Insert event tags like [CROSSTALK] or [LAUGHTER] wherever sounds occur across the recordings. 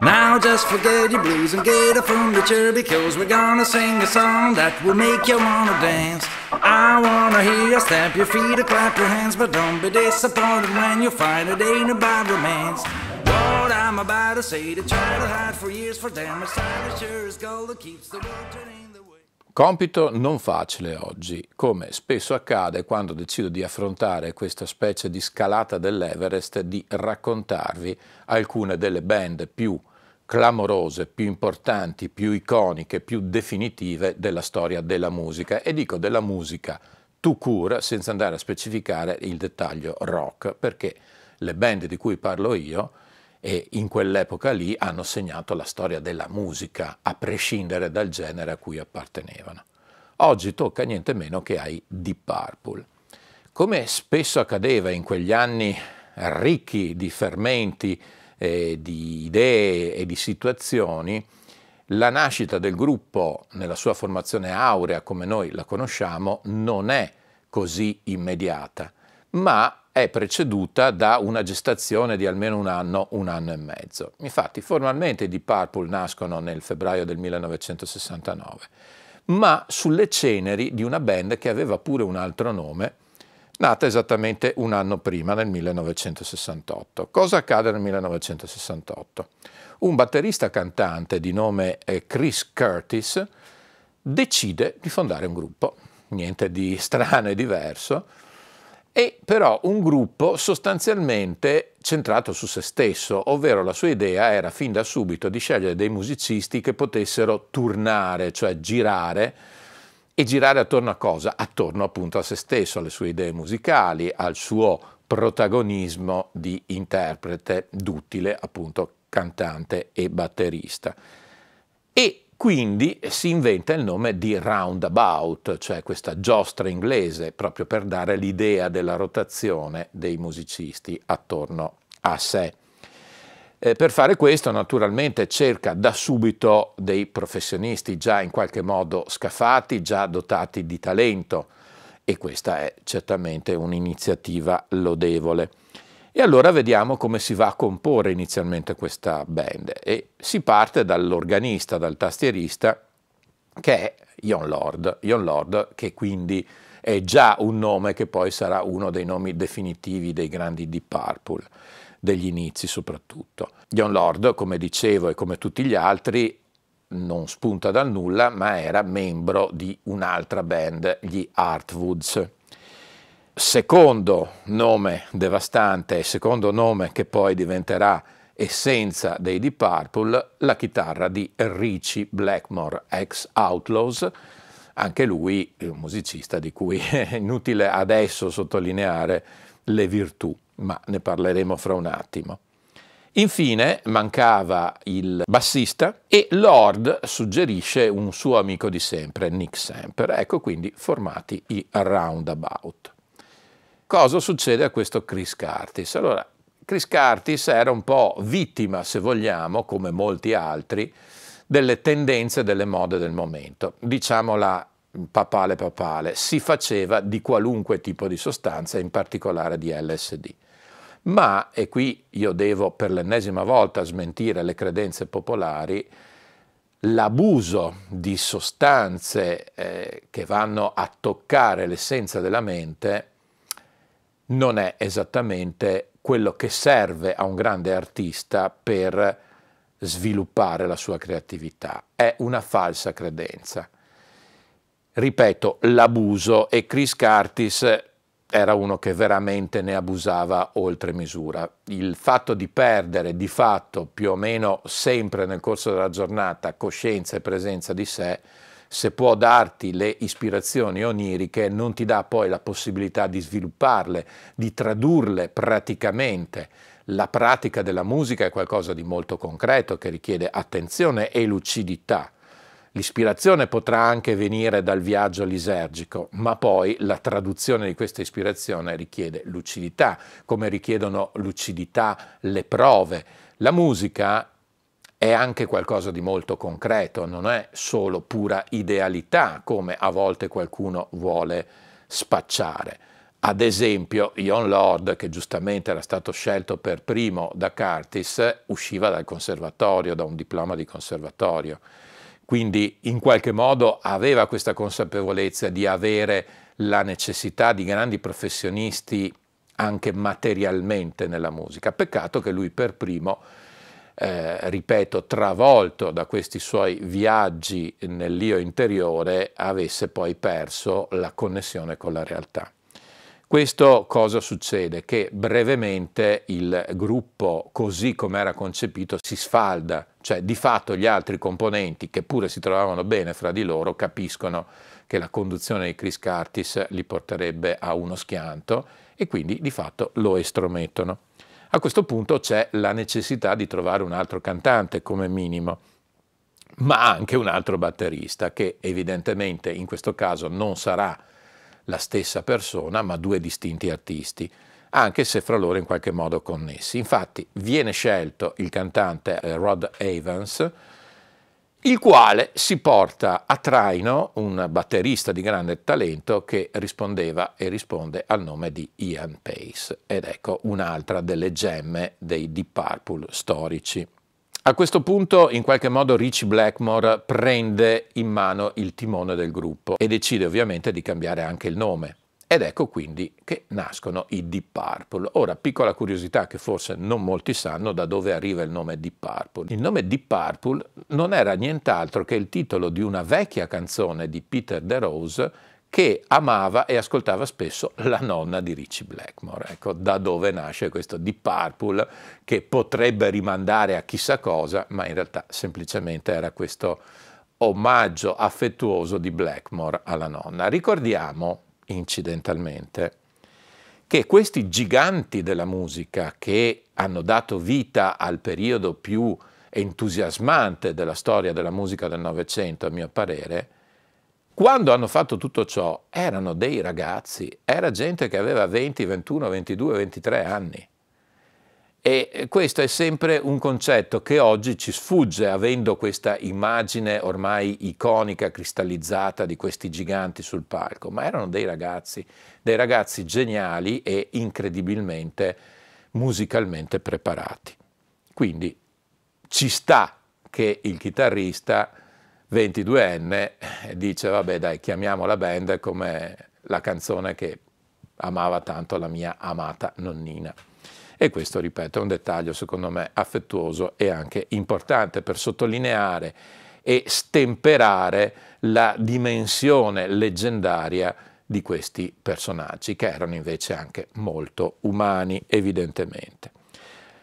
Now just forget your blues and get up from the chair because we're gonna sing a song that will make you wanna dance. I wanna hear you stamp your feet or clap your hands, but don't be disappointed when you find it ain't about romance. What I'm about to say, to try to hide for years, for damn, it's time sure as gold that keeps the world turning. Compito non facile oggi, come spesso accade quando decido di affrontare questa specie di scalata dell'Everest, di raccontarvi alcune delle band più clamorose, più importanti, più iconiche, più definitive della storia della musica. E dico della musica tout court senza andare a specificare il dettaglio rock perché le band di cui parlo io e in quell'epoca lì hanno segnato la storia della musica a prescindere dal genere a cui appartenevano. Oggi tocca niente meno che ai Deep Purple. Come spesso accadeva in quegli anni ricchi di fermenti, eh, di idee e di situazioni, la nascita del gruppo nella sua formazione aurea come noi la conosciamo non è così immediata, ma è preceduta da una gestazione di almeno un anno, un anno e mezzo. Infatti formalmente i Deep Purple nascono nel febbraio del 1969, ma sulle ceneri di una band che aveva pure un altro nome, nata esattamente un anno prima, nel 1968. Cosa accade nel 1968? Un batterista cantante di nome eh, Chris Curtis decide di fondare un gruppo, niente di strano e diverso, e però un gruppo sostanzialmente centrato su se stesso, ovvero la sua idea era fin da subito di scegliere dei musicisti che potessero turnare, cioè girare, e girare attorno a cosa? Attorno appunto a se stesso, alle sue idee musicali, al suo protagonismo di interprete duttile, appunto cantante e batterista. E quindi si inventa il nome di roundabout, cioè questa giostra inglese, proprio per dare l'idea della rotazione dei musicisti attorno a sé. Eh, per fare questo naturalmente cerca da subito dei professionisti già in qualche modo scafati, già dotati di talento e questa è certamente un'iniziativa lodevole. E allora vediamo come si va a comporre inizialmente questa band e si parte dall'organista, dal tastierista che è Ion Lord, Ion Lord che quindi è già un nome che poi sarà uno dei nomi definitivi dei grandi Deep Purple degli inizi soprattutto. John Lord, come dicevo e come tutti gli altri, non spunta dal nulla, ma era membro di un'altra band, gli Artwoods. Secondo nome devastante, secondo nome che poi diventerà essenza dei Deep Purple, la chitarra di Richie Blackmore, ex Outlaws, anche lui un musicista di cui [LAUGHS] è inutile adesso sottolineare le virtù ma ne parleremo fra un attimo. Infine mancava il bassista e Lord suggerisce un suo amico di sempre, Nick Semper. Ecco quindi formati i Roundabout. Cosa succede a questo Chris Curtis? Allora, Chris Curtis era un po' vittima, se vogliamo, come molti altri, delle tendenze delle mode del momento. Diciamola papale papale, si faceva di qualunque tipo di sostanza, in particolare di LSD ma, e qui io devo per l'ennesima volta smentire le credenze popolari, l'abuso di sostanze eh, che vanno a toccare l'essenza della mente non è esattamente quello che serve a un grande artista per sviluppare la sua creatività. È una falsa credenza. Ripeto, l'abuso e Chris Curtis era uno che veramente ne abusava oltre misura. Il fatto di perdere di fatto più o meno sempre nel corso della giornata coscienza e presenza di sé, se può darti le ispirazioni oniriche, non ti dà poi la possibilità di svilupparle, di tradurle praticamente. La pratica della musica è qualcosa di molto concreto che richiede attenzione e lucidità L'ispirazione potrà anche venire dal viaggio lisergico, ma poi la traduzione di questa ispirazione richiede lucidità, come richiedono lucidità le prove. La musica è anche qualcosa di molto concreto, non è solo pura idealità, come a volte qualcuno vuole spacciare. Ad esempio, Ion Lord, che giustamente era stato scelto per primo da Curtis, usciva dal conservatorio, da un diploma di conservatorio. Quindi in qualche modo aveva questa consapevolezza di avere la necessità di grandi professionisti anche materialmente nella musica. Peccato che lui per primo, eh, ripeto, travolto da questi suoi viaggi nell'io interiore, avesse poi perso la connessione con la realtà. Questo cosa succede? Che brevemente il gruppo, così come era concepito, si sfalda, cioè di fatto gli altri componenti, che pure si trovavano bene fra di loro, capiscono che la conduzione di Chris Curtis li porterebbe a uno schianto e quindi di fatto lo estromettono. A questo punto c'è la necessità di trovare un altro cantante come minimo, ma anche un altro batterista che evidentemente in questo caso non sarà la stessa persona, ma due distinti artisti, anche se fra loro in qualche modo connessi. Infatti viene scelto il cantante eh, Rod Evans, il quale si porta a traino un batterista di grande talento che rispondeva e risponde al nome di Ian Pace, ed ecco un'altra delle gemme dei Deep Purple storici. A questo punto, in qualche modo, Richie Blackmore prende in mano il timone del gruppo e decide ovviamente di cambiare anche il nome. Ed ecco quindi che nascono i Deep Purple. Ora, piccola curiosità che forse non molti sanno da dove arriva il nome Deep Purple. Il nome Deep Purple non era nient'altro che il titolo di una vecchia canzone di Peter DeRose che amava e ascoltava spesso la nonna di Richie Blackmore. Ecco, da dove nasce questo Deep Purple che potrebbe rimandare a chissà cosa, ma in realtà semplicemente era questo omaggio affettuoso di Blackmore alla nonna. Ricordiamo, incidentalmente, che questi giganti della musica che hanno dato vita al periodo più entusiasmante della storia della musica del Novecento, a mio parere, quando hanno fatto tutto ciò erano dei ragazzi, era gente che aveva 20, 21, 22, 23 anni. E questo è sempre un concetto che oggi ci sfugge, avendo questa immagine ormai iconica, cristallizzata di questi giganti sul palco, ma erano dei ragazzi, dei ragazzi geniali e incredibilmente musicalmente preparati. Quindi ci sta che il chitarrista 22enne dice vabbè dai chiamiamo la band come la canzone che amava tanto la mia amata nonnina. E questo, ripeto, è un dettaglio secondo me affettuoso e anche importante per sottolineare e stemperare la dimensione leggendaria di questi personaggi, che erano invece anche molto umani, evidentemente.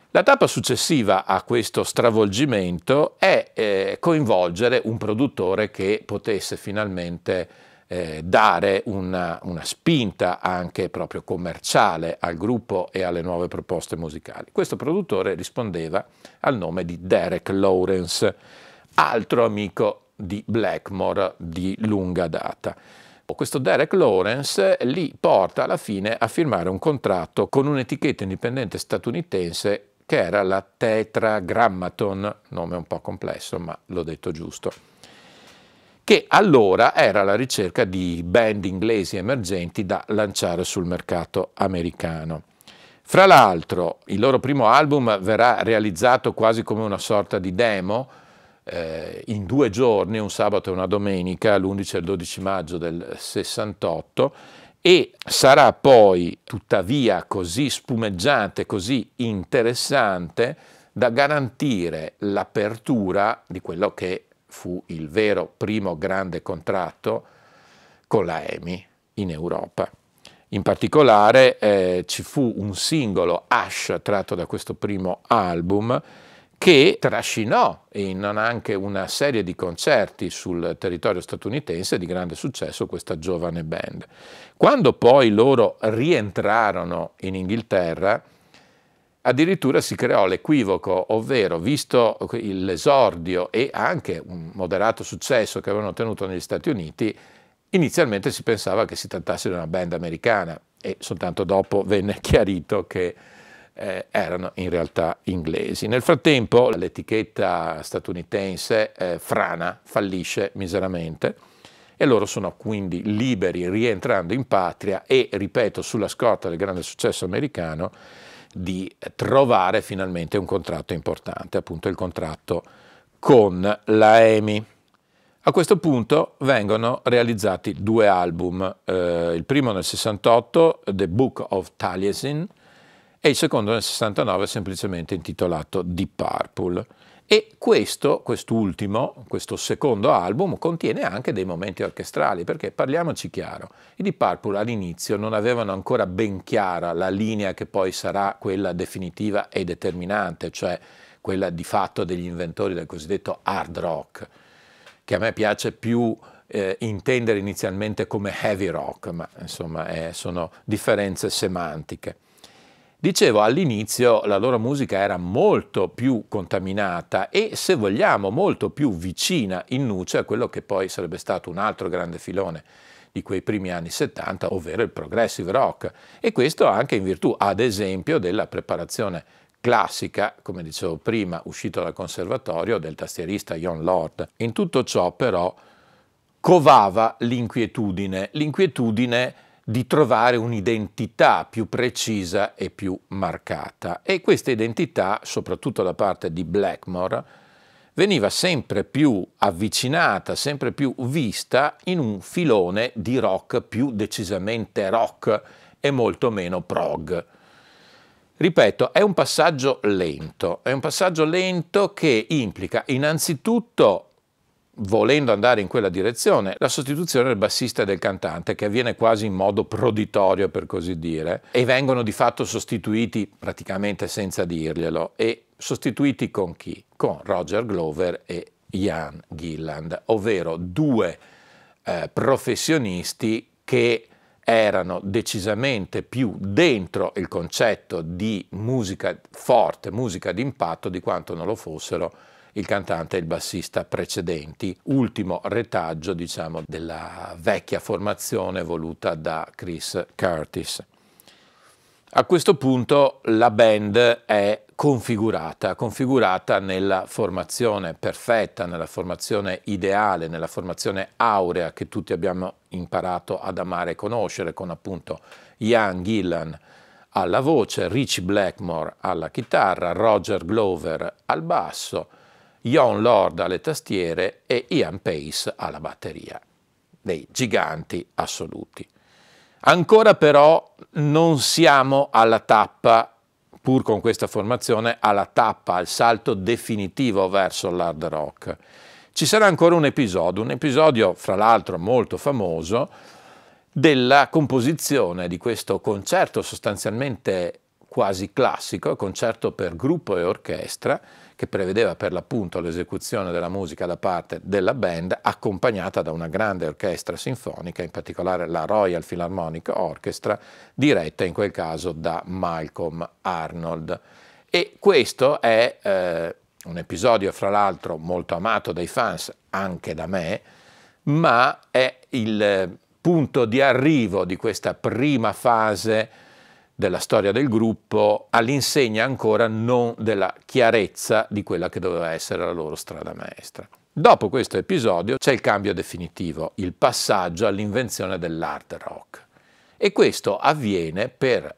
La tappa successiva a questo stravolgimento è eh, coinvolgere un produttore che potesse finalmente eh, dare una, una, spinta anche proprio commerciale al gruppo e alle nuove proposte musicali. Questo produttore rispondeva al nome di Derek Lawrence, altro amico di Blackmore di lunga data. Questo Derek Lawrence li porta alla fine a firmare un contratto con un'etichetta indipendente statunitense che era la Tetragrammaton, nome un po' complesso ma l'ho detto giusto, che allora era alla ricerca di band inglesi emergenti da lanciare sul mercato americano. Fra l'altro, il loro primo album verrà realizzato quasi come una sorta di demo eh, in due giorni, un sabato e una domenica, l'11 e il 12 maggio del 68, e sarà poi tuttavia così spumeggiante, così interessante da garantire l'apertura di quello che fu il vero primo grande contratto con la EMI in Europa. In particolare eh, ci fu un singolo Ash tratto da questo primo album che trascinò in anche una serie di concerti sul territorio statunitense di grande successo questa giovane band. Quando poi loro rientrarono in Inghilterra, addirittura si creò l'equivoco, ovvero visto l'esordio e anche un moderato successo che avevano ottenuto negli Stati Uniti, inizialmente si pensava che si trattasse di una band americana e soltanto dopo venne [LAUGHS] chiarito che eh, erano in realtà inglesi. Nel frattempo l'etichetta statunitense eh, frana, fallisce miseramente e loro sono quindi liberi rientrando in patria e, ripeto, sulla scorta del grande successo americano, di trovare finalmente un contratto importante, appunto il contratto con la EMI. A questo punto vengono realizzati due album, eh, il primo nel 68, The Book of Taliesin, e il secondo nel 69 semplicemente intitolato Deep Purple. E questo, quest'ultimo, questo secondo album, contiene anche dei momenti orchestrali, perché parliamoci chiaro, i Deep Purple all'inizio non avevano ancora ben chiara la linea che poi sarà quella definitiva e determinante, cioè quella di fatto degli inventori del cosiddetto hard rock, che a me piace più eh, intendere inizialmente come heavy rock, ma insomma eh, sono differenze semantiche. Dicevo, all'inizio la loro musica era molto più contaminata e, se vogliamo, molto più vicina in nuce a quello che poi sarebbe stato un altro grande filone di quei primi anni 70, ovvero il progressive rock. E questo anche in virtù, ad esempio, della preparazione classica, come dicevo prima, uscito dal conservatorio del tastierista John Lord. In tutto ciò, però, covava l'inquietudine, l'inquietudine di trovare un'identità più precisa e più marcata. E questa identità, soprattutto da parte di Blackmore, veniva sempre più avvicinata, sempre più vista in un filone di rock più decisamente rock e molto meno prog. Ripeto, è un passaggio lento, è un passaggio lento che implica innanzitutto volendo andare in quella direzione, la sostituzione del bassista e del cantante, che avviene quasi in modo proditorio, per così dire, e vengono di fatto sostituiti praticamente senza dirglielo. E sostituiti con chi? Con Roger Glover e Ian Gilland, ovvero due eh, professionisti che erano decisamente più dentro il concetto di musica forte, musica d'impatto, di quanto non lo fossero il cantante e il bassista precedenti, ultimo retaggio diciamo, della vecchia formazione voluta da Chris Curtis. A questo punto la band è configurata, configurata nella formazione perfetta, nella formazione ideale, nella formazione aurea che tutti abbiamo imparato ad amare e conoscere, con appunto Ian Gillan alla voce, Richie Blackmore alla chitarra, Roger Glover al basso, Jon Lord alle tastiere e Ian Pace alla batteria, dei giganti assoluti. Ancora però non siamo alla tappa, pur con questa formazione, alla tappa, al salto definitivo verso l'hard rock. Ci sarà ancora un episodio, un episodio fra l'altro molto famoso, della composizione di questo concerto sostanzialmente quasi classico, concerto per gruppo e orchestra, che prevedeva per l'appunto l'esecuzione della musica da parte della band, accompagnata da una grande orchestra sinfonica, in particolare la Royal Philharmonic Orchestra, diretta in quel caso da Malcolm Arnold. E questo è eh, un episodio, fra l'altro, molto amato dai fans, anche da me, ma è il punto di arrivo di questa prima fase della storia del gruppo all'insegna ancora non della chiarezza di quella che doveva essere la loro strada maestra. Dopo questo episodio c'è il cambio definitivo, il passaggio all'invenzione dell'hard rock. E questo avviene per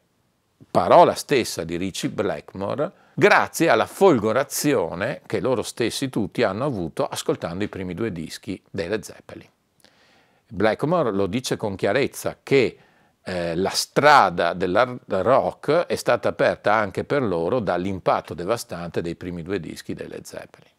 parola stessa di Richie Blackmore, grazie alla folgorazione che loro stessi tutti hanno avuto ascoltando i primi due dischi dei Led Zeppelin. Blackmore lo dice con chiarezza che eh, la strada dell'hard rock è stata aperta anche per loro dall'impatto devastante dei primi due dischi dei Led Zeppelin.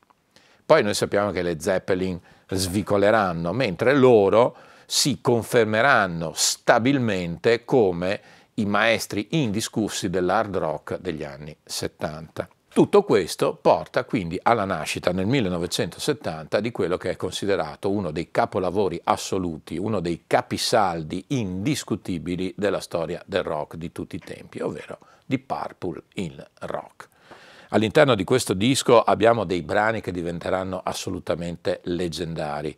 Poi noi sappiamo che le Zeppelin svicoleranno, mentre loro si confermeranno stabilmente come i maestri indiscussi dell'hard rock degli anni 70. Tutto questo porta quindi alla nascita nel 1970 di quello che è considerato uno dei capolavori assoluti, uno dei capisaldi indiscutibili della storia del rock di tutti i tempi, ovvero di Purple in Rock. All'interno di questo disco abbiamo dei brani che diventeranno assolutamente leggendari.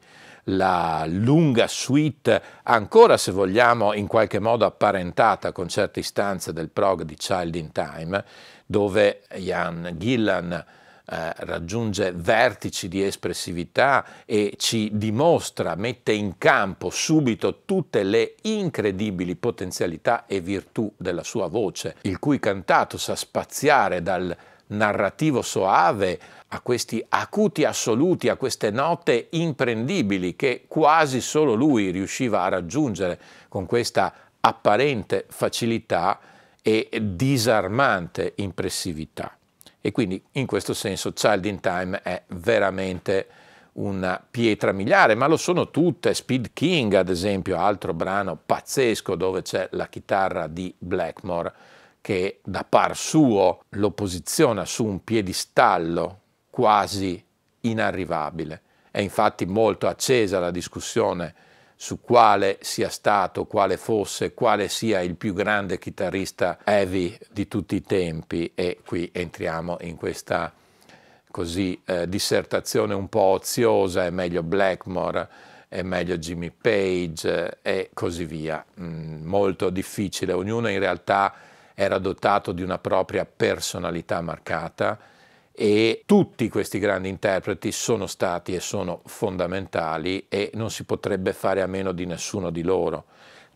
La lunga suite, ancora se vogliamo in qualche modo apparentata con certe istanze del prog di Child in Time, dove Ian Gillan eh, raggiunge vertici di espressività e ci dimostra, mette in campo subito tutte le incredibili potenzialità e virtù della sua voce, il cui cantato sa spaziare dal narrativo soave a questi acuti assoluti, a queste note imprendibili che quasi solo lui riusciva a raggiungere con questa apparente facilità e disarmante impressività. E quindi in questo senso Child in Time è veramente una pietra miliare, ma lo sono tutte. Speed King, ad esempio, altro brano pazzesco dove c'è la chitarra di Blackmore che da par suo lo posiziona su un piedistallo quasi inarrivabile. È infatti molto accesa la discussione su quale sia stato, quale fosse, quale sia il più grande chitarrista heavy di tutti i tempi. E qui entriamo in questa così eh, dissertazione un po' oziosa, è meglio Blackmore, è meglio Jimmy Page eh, e così via. Mm, molto difficile, ognuno in realtà era dotato di una propria personalità marcata e tutti questi grandi interpreti sono stati e sono fondamentali e non si potrebbe fare a meno di nessuno di loro.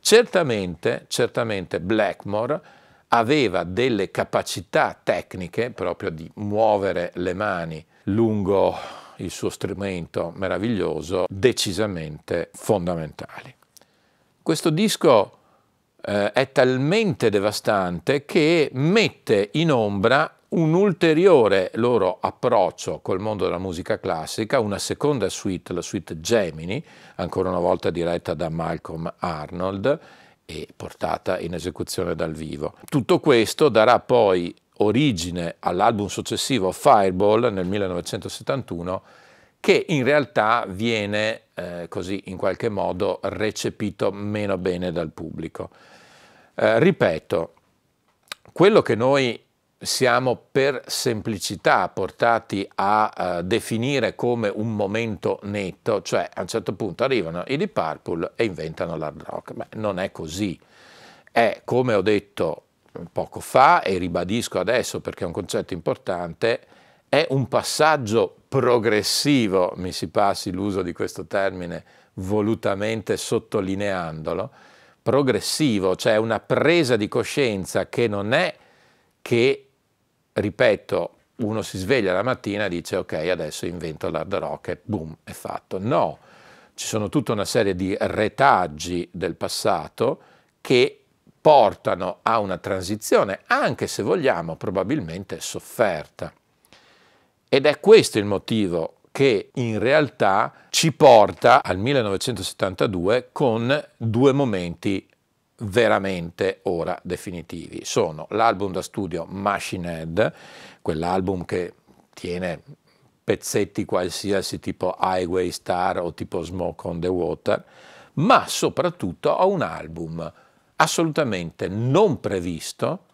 Certamente, certamente Blackmore aveva delle capacità tecniche proprio di muovere le mani lungo il suo strumento meraviglioso decisamente fondamentali. Questo disco eh, è talmente devastante che mette in ombra un ulteriore loro approccio col mondo della musica classica, una seconda suite, la suite Gemini, ancora una volta diretta da Malcolm Arnold e portata in esecuzione dal vivo. Tutto questo darà poi origine all'album successivo Fireball nel 1971 che in realtà viene eh, così in qualche modo recepito meno bene dal pubblico. Eh, ripeto, quello che noi siamo per semplicità portati a uh, definire come un momento netto, cioè a un certo punto arrivano i Deep Purple e inventano l'hard rock. Beh, non è così. È, come ho detto poco fa e ribadisco adesso perché è un concetto importante, è un passaggio progressivo, mi si passi l'uso di questo termine volutamente sottolineandolo, progressivo, cioè una presa di coscienza che non è che ripeto, uno si sveglia la mattina e dice ok, adesso invento l'hard rock e boom, è fatto. No, ci sono tutta una serie di retaggi del passato che portano a una transizione, anche se vogliamo, probabilmente sofferta. Ed è questo il motivo che in realtà ci porta al 1972 con due momenti veramente ora definitivi. Sono l'album da studio Machine Head, quell'album che tiene pezzetti qualsiasi tipo Highway Star o tipo Smoke on the Water, ma soprattutto ho un album assolutamente non previsto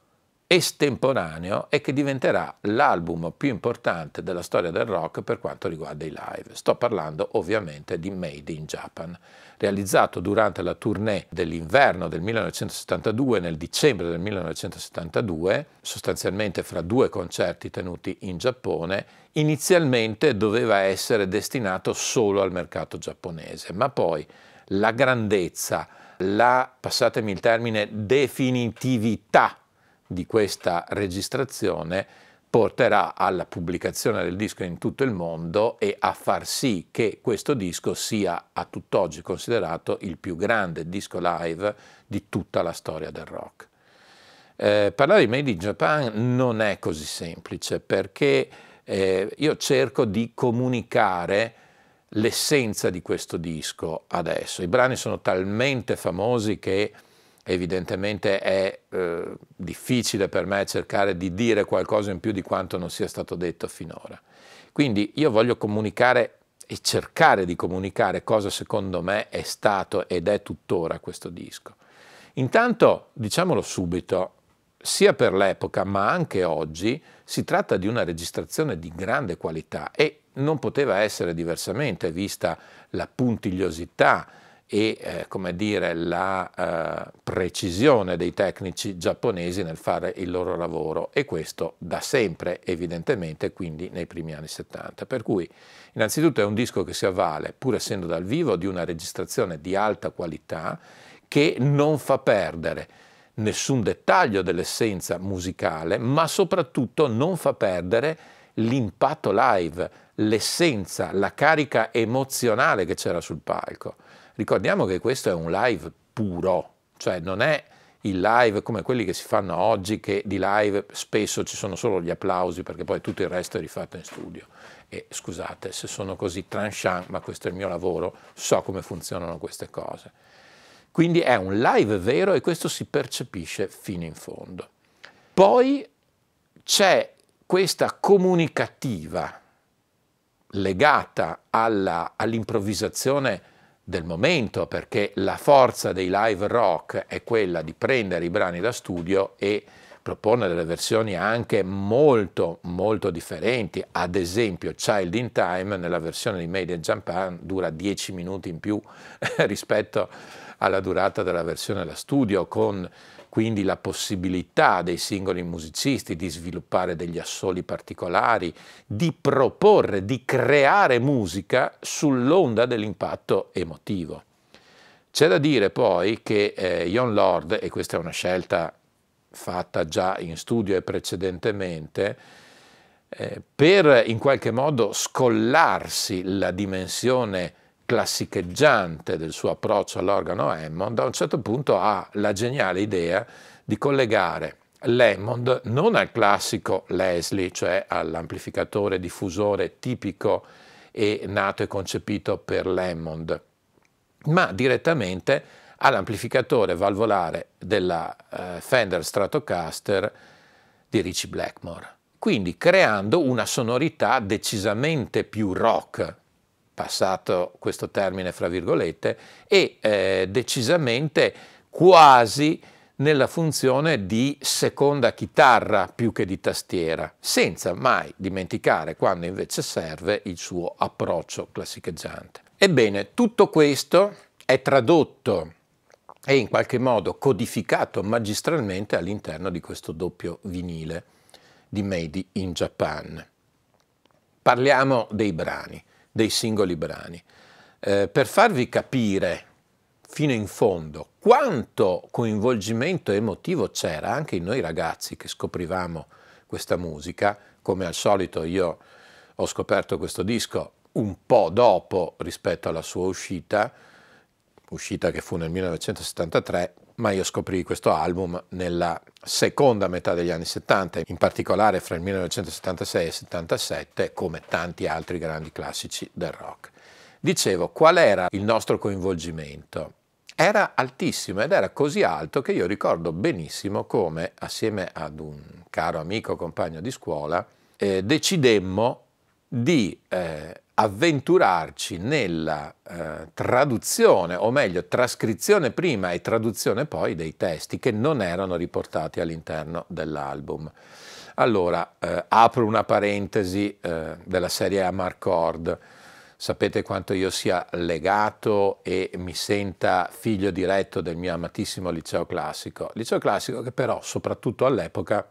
estemporaneo e che diventerà l'album più importante della storia del rock per quanto riguarda i live. Sto parlando ovviamente di Made in Japan, realizzato durante la tournée dell'inverno del 1972 nel dicembre del 1972, sostanzialmente fra due concerti tenuti in Giappone, inizialmente doveva essere destinato solo al mercato giapponese, ma poi la grandezza, la, passatemi il termine, definitività di questa registrazione porterà alla pubblicazione del disco in tutto il mondo e a far sì che questo disco sia a tutt'oggi considerato il più grande disco live di tutta la storia del rock. Eh, parlare di Made in Japan non è così semplice perché eh, io cerco di comunicare l'essenza di questo disco adesso. I brani sono talmente famosi che evidentemente è eh, difficile per me cercare di dire qualcosa in più di quanto non sia stato detto finora. Quindi io voglio comunicare e cercare di comunicare cosa secondo me è stato ed è tuttora questo disco. Intanto, diciamolo subito, sia per l'epoca ma anche oggi si tratta di una registrazione di grande qualità e non poteva essere diversamente vista la puntigliosità e eh, come dire, la eh, precisione dei tecnici giapponesi nel fare il loro lavoro. E questo da sempre evidentemente quindi nei primi anni 70 per cui innanzitutto è un disco che si avvale pur essendo dal vivo di una registrazione di alta qualità che non fa perdere nessun dettaglio dell'essenza musicale ma soprattutto non fa perdere l'impatto live l'essenza la carica emozionale che c'era sul palco Ricordiamo che questo è un live puro, cioè non è il live come quelli che si fanno oggi, che di live spesso ci sono solo gli applausi perché poi tutto il resto è rifatto in studio. E scusate se sono così tranchant, ma questo è il mio lavoro, so come funzionano queste cose. Quindi è un live vero e questo si percepisce fino in fondo. Poi c'è questa comunicativa legata all'improvvisazione del momento, perché la forza dei live rock è quella di prendere i brani da studio e proporne delle versioni anche molto molto differenti. Ad esempio Child in Time nella versione di Made in Japan dura 10 minuti in più [LAUGHS] rispetto alla durata della versione da studio con quindi la possibilità dei singoli musicisti di sviluppare degli assoli particolari, di proporre, di creare musica sull'onda dell'impatto emotivo. C'è da dire poi che eh, Ion Lord, e questa è una scelta fatta già in studio e precedentemente, eh, per in qualche modo scollarsi la dimensione classicheggiante del suo approccio all'organo Hammond, a un certo punto ha la geniale idea di collegare l'Hammond non al classico Leslie, cioè all'amplificatore diffusore tipico e nato e concepito per l'Hammond, ma direttamente all'amplificatore valvolare della uh, Fender Stratocaster di Richie Blackmore, quindi creando una sonorità decisamente più rock passato questo termine fra virgolette, e eh, decisamente quasi nella funzione di seconda chitarra più che di tastiera, senza mai dimenticare quando invece serve il suo approccio classicheggiante. Ebbene, tutto questo è tradotto e in qualche modo codificato magistralmente all'interno di questo doppio vinile di Made in Japan. Parliamo dei brani dei singoli brani. Eh, per farvi capire fino in fondo quanto coinvolgimento emotivo c'era anche in noi ragazzi che scoprivamo questa musica, come al solito io ho scoperto questo disco un po' dopo rispetto alla sua uscita, uscita che fu nel 1973, ma io scoprì questo album nella seconda metà degli anni 70, in particolare fra il 1976 e il 77, come tanti altri grandi classici del rock. Dicevo, qual era il nostro coinvolgimento? Era altissimo ed era così alto che io ricordo benissimo come, assieme ad un caro amico compagno di scuola, eh, decidemmo di eh, avventurarci nella eh, traduzione, o meglio trascrizione prima e traduzione poi dei testi che non erano riportati all'interno dell'album. Allora, eh, apro una parentesi eh, della serie Amarcord. Sapete quanto io sia legato e mi senta figlio diretto del mio amatissimo liceo classico. Liceo classico che però, soprattutto all'epoca,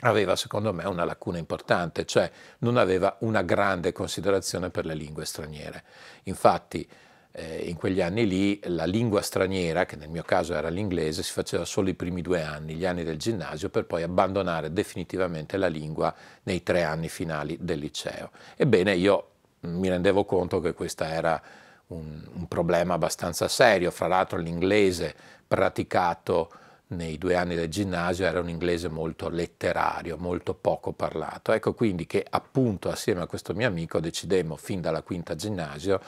aveva secondo me una lacuna importante, cioè non aveva una grande considerazione per le lingue straniere. Infatti eh, in quegli anni lì la lingua straniera, che nel mio caso era l'inglese, si faceva solo i primi due anni, gli anni del ginnasio, per poi abbandonare definitivamente la lingua nei tre anni finali del liceo. Ebbene io mi rendevo conto che questo era un, un problema abbastanza serio, fra l'altro l'inglese praticato nei due anni del ginnasio era un inglese molto letterario, molto poco parlato. Ecco quindi che appunto assieme a questo mio amico decidemmo fin dalla quinta ginnasio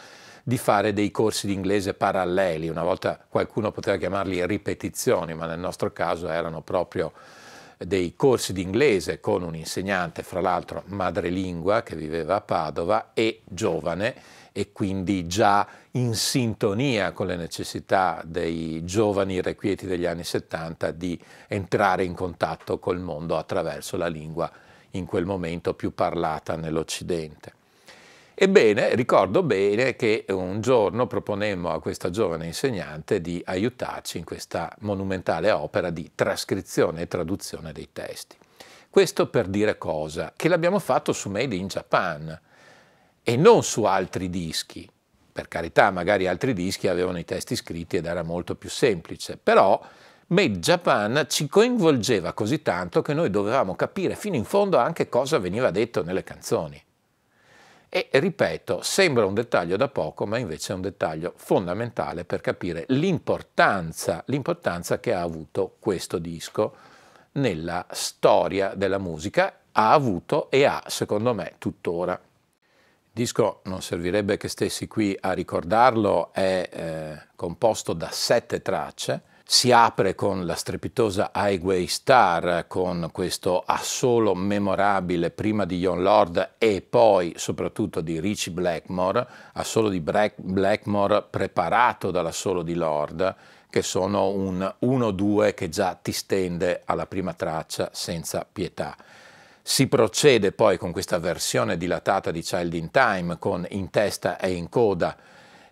di fare dei corsi di inglese paralleli. Una volta qualcuno poteva chiamarli ripetizioni, ma nel nostro caso erano proprio dei corsi di inglese con un insegnante, fra l'altro madrelingua, che viveva a Padova e giovane e quindi già in sintonia con le necessità dei giovani irrequieti degli anni 70 di entrare in contatto col mondo attraverso la lingua in quel momento più parlata nell'Occidente. Ebbene, ricordo bene che un giorno proponemmo a questa giovane insegnante di aiutarci in questa monumentale opera di trascrizione e traduzione dei testi. Questo per dire cosa? Che l'abbiamo fatto su Made in Japan e non su altri dischi. Per carità, magari altri dischi avevano i testi scritti ed era molto più semplice, però Made Japan ci coinvolgeva così tanto che noi dovevamo capire fino in fondo anche cosa veniva detto nelle canzoni. E ripeto, sembra un dettaglio da poco, ma invece è un dettaglio fondamentale per capire l'importanza, l'importanza che ha avuto questo disco nella storia della musica, ha avuto e ha, secondo me, tuttora. Disco non servirebbe che stessi qui a ricordarlo, è eh, composto da sette tracce, si apre con la strepitosa Highway Star, con questo assolo memorabile prima di John Lord e poi soprattutto di Richie Blackmore, assolo di Blackmore preparato dall'assolo di Lord, che sono un 1-2 che già ti stende alla prima traccia senza pietà. Si procede poi con questa versione dilatata di Child in Time, con in testa e in coda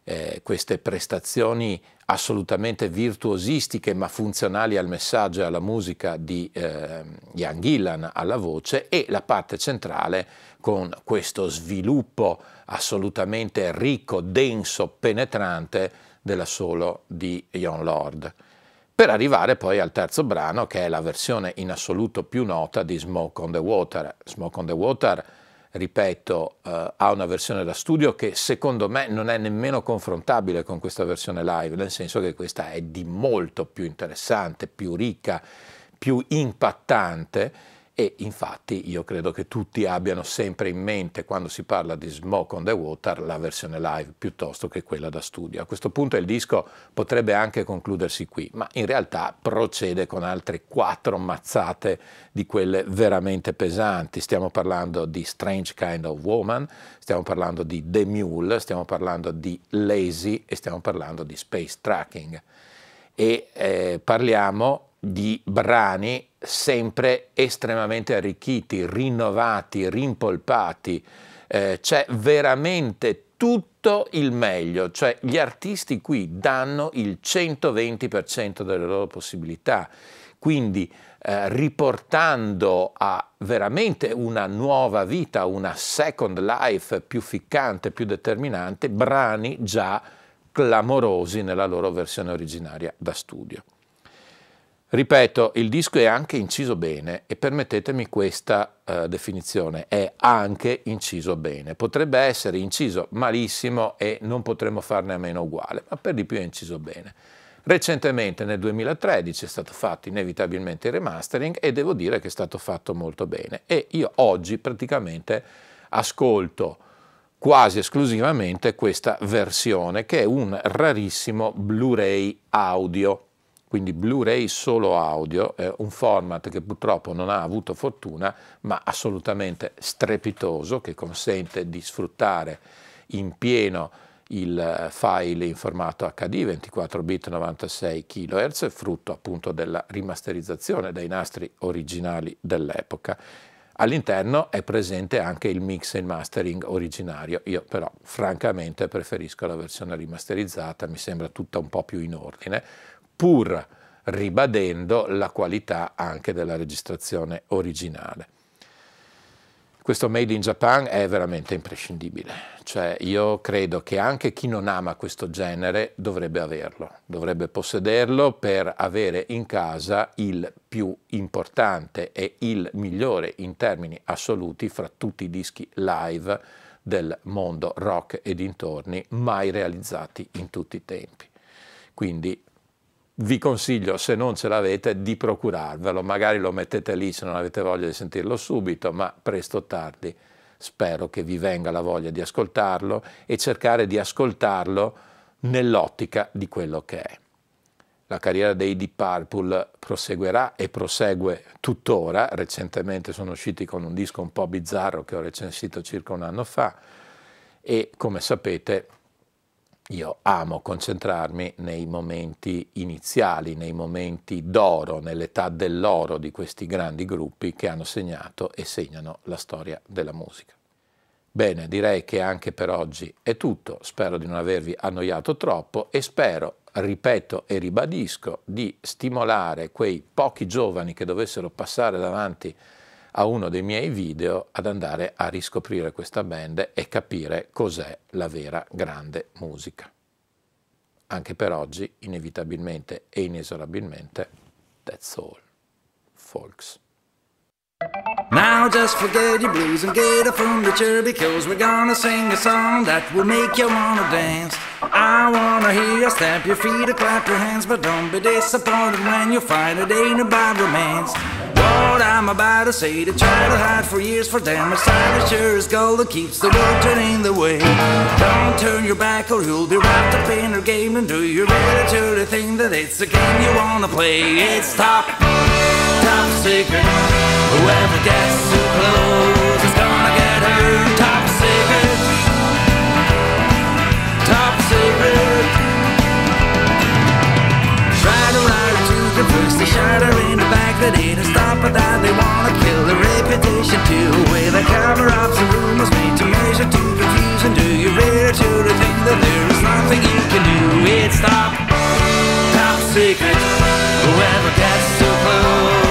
eh, queste prestazioni assolutamente virtuosistiche ma funzionali al messaggio e alla musica di eh, Ian Gillan alla voce e la parte centrale con questo sviluppo assolutamente ricco, denso, penetrante della solo di Ian Lord. Per arrivare poi al terzo brano che è la versione in assoluto più nota di Smoke on the Water. Smoke on the Water ripeto, eh, ha una versione da studio che secondo me non è nemmeno confrontabile con questa versione live, nel senso che questa è di molto più interessante, più ricca, più impattante e infatti io credo che tutti abbiano sempre in mente quando si parla di Smoke on the Water la versione live piuttosto che quella da studio. A questo punto il disco potrebbe anche concludersi qui, ma in realtà procede con altre quattro mazzate di quelle veramente pesanti. Stiamo parlando di Strange Kind of Woman, stiamo parlando di The Mule, stiamo parlando di Lazy e stiamo parlando di Space Tracking. E eh, parliamo di brani sempre estremamente arricchiti, rinnovati, rimpolpati. Eh, c'è veramente tutto il meglio, cioè gli artisti qui danno il 120% delle loro possibilità, quindi eh, riportando a veramente una nuova vita, una second life più ficcante, più determinante, brani già clamorosi nella loro versione originaria da studio. Ripeto, il disco è anche inciso bene e permettetemi questa uh, definizione, è anche inciso bene. Potrebbe essere inciso malissimo e non potremmo farne a meno uguale, ma per di più è inciso bene. Recentemente nel 2013 è stato fatto inevitabilmente il remastering e devo dire che è stato fatto molto bene e io oggi praticamente ascolto quasi esclusivamente questa versione che è un rarissimo Blu-ray audio quindi Blu-ray solo audio, è un format che purtroppo non ha avuto fortuna, ma assolutamente strepitoso, che consente di sfruttare in pieno il file in formato HD 24 bit 96 kHz, frutto appunto della rimasterizzazione dei nastri originali dell'epoca. All'interno è presente anche il mix e il mastering originario, io però francamente preferisco la versione rimasterizzata, mi sembra tutta un po' più in ordine, pur ribadendo la qualità anche della registrazione originale. Questo Made in Japan è veramente imprescindibile, cioè io credo che anche chi non ama questo genere dovrebbe averlo, dovrebbe possederlo per avere in casa il più importante e il migliore in termini assoluti fra tutti i dischi live del mondo rock e dintorni mai realizzati in tutti i tempi. Quindi vi consiglio, se non ce l'avete, di procurarvelo. Magari lo mettete lì se non avete voglia di sentirlo subito, ma presto o tardi spero che vi venga la voglia di ascoltarlo e cercare di ascoltarlo nell'ottica di quello che è. La carriera dei Deep Purple proseguirà e prosegue tuttora. Recentemente sono usciti con un disco un po' bizzarro che ho recensito circa un anno fa e come sapete io amo concentrarmi nei momenti iniziali, nei momenti d'oro, nell'età dell'oro di questi grandi gruppi che hanno segnato e segnano la storia della musica. Bene, direi che anche per oggi è tutto, spero di non avervi annoiato troppo e spero, ripeto e ribadisco, di stimolare quei pochi giovani che dovessero passare davanti a uno dei miei video ad andare a riscoprire questa band e capire cos'è la vera grande musica. Anche per oggi, inevitabilmente e inesorabilmente, that's all, folks. Now just forget your blues and get a furniture because we're gonna sing a song that will make you wanna dance. I wanna hear you stamp your feet or clap your hands, but don't be disappointed when you find it ain't about romance. What I'm about to say to try to hide for years for damn a sight sure is gold that keeps the world turning the way. Don't turn your back or you'll be wrapped up in her game and do your better to the thing that it's a game you wanna play. It's top, top secret. Whoever gets first, they shot her in the back, they didn't stop her that they wanna kill the reputation too. With a cover up some rumors made to measure to confusion. Do you really truly think that there is nothing you can do? It's top, top secret. Whoever gets too close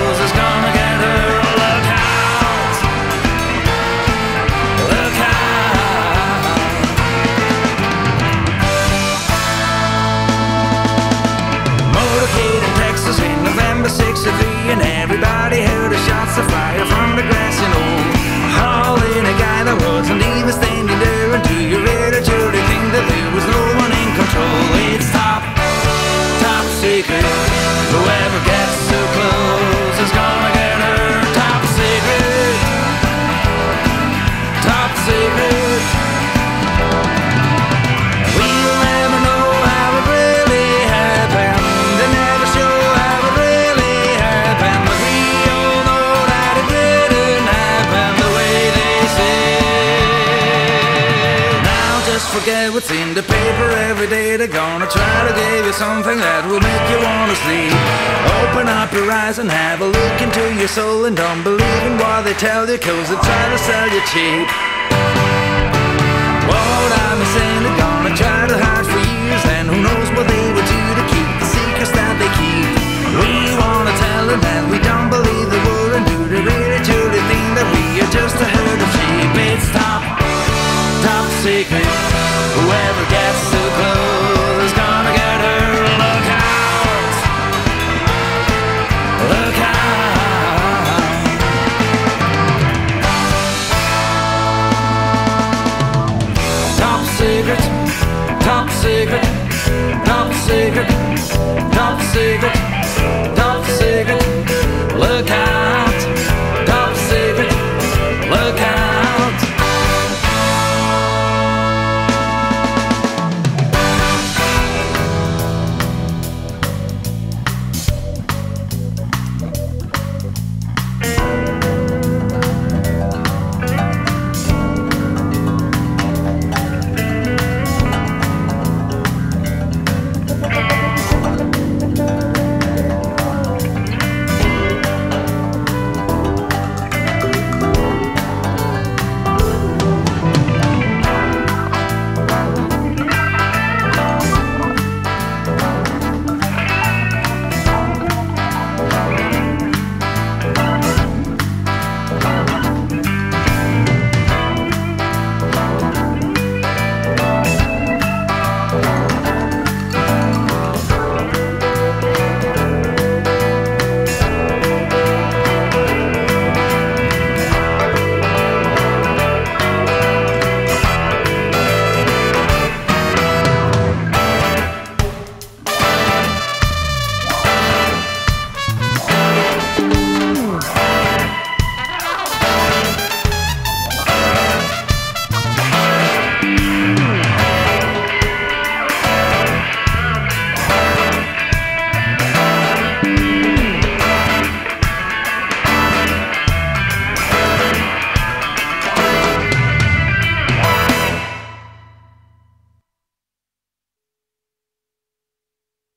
philosophy. Every day. They're gonna try to give you something that will make you wanna sleep. Open up your eyes and have a look into your soul and don't believe in what they tell you, cause they try to sell you cheap. What I'm saying, they're gonna try to hide for years, and who knows what they would do to keep the secrets that they keep. We wanna tell them that we don't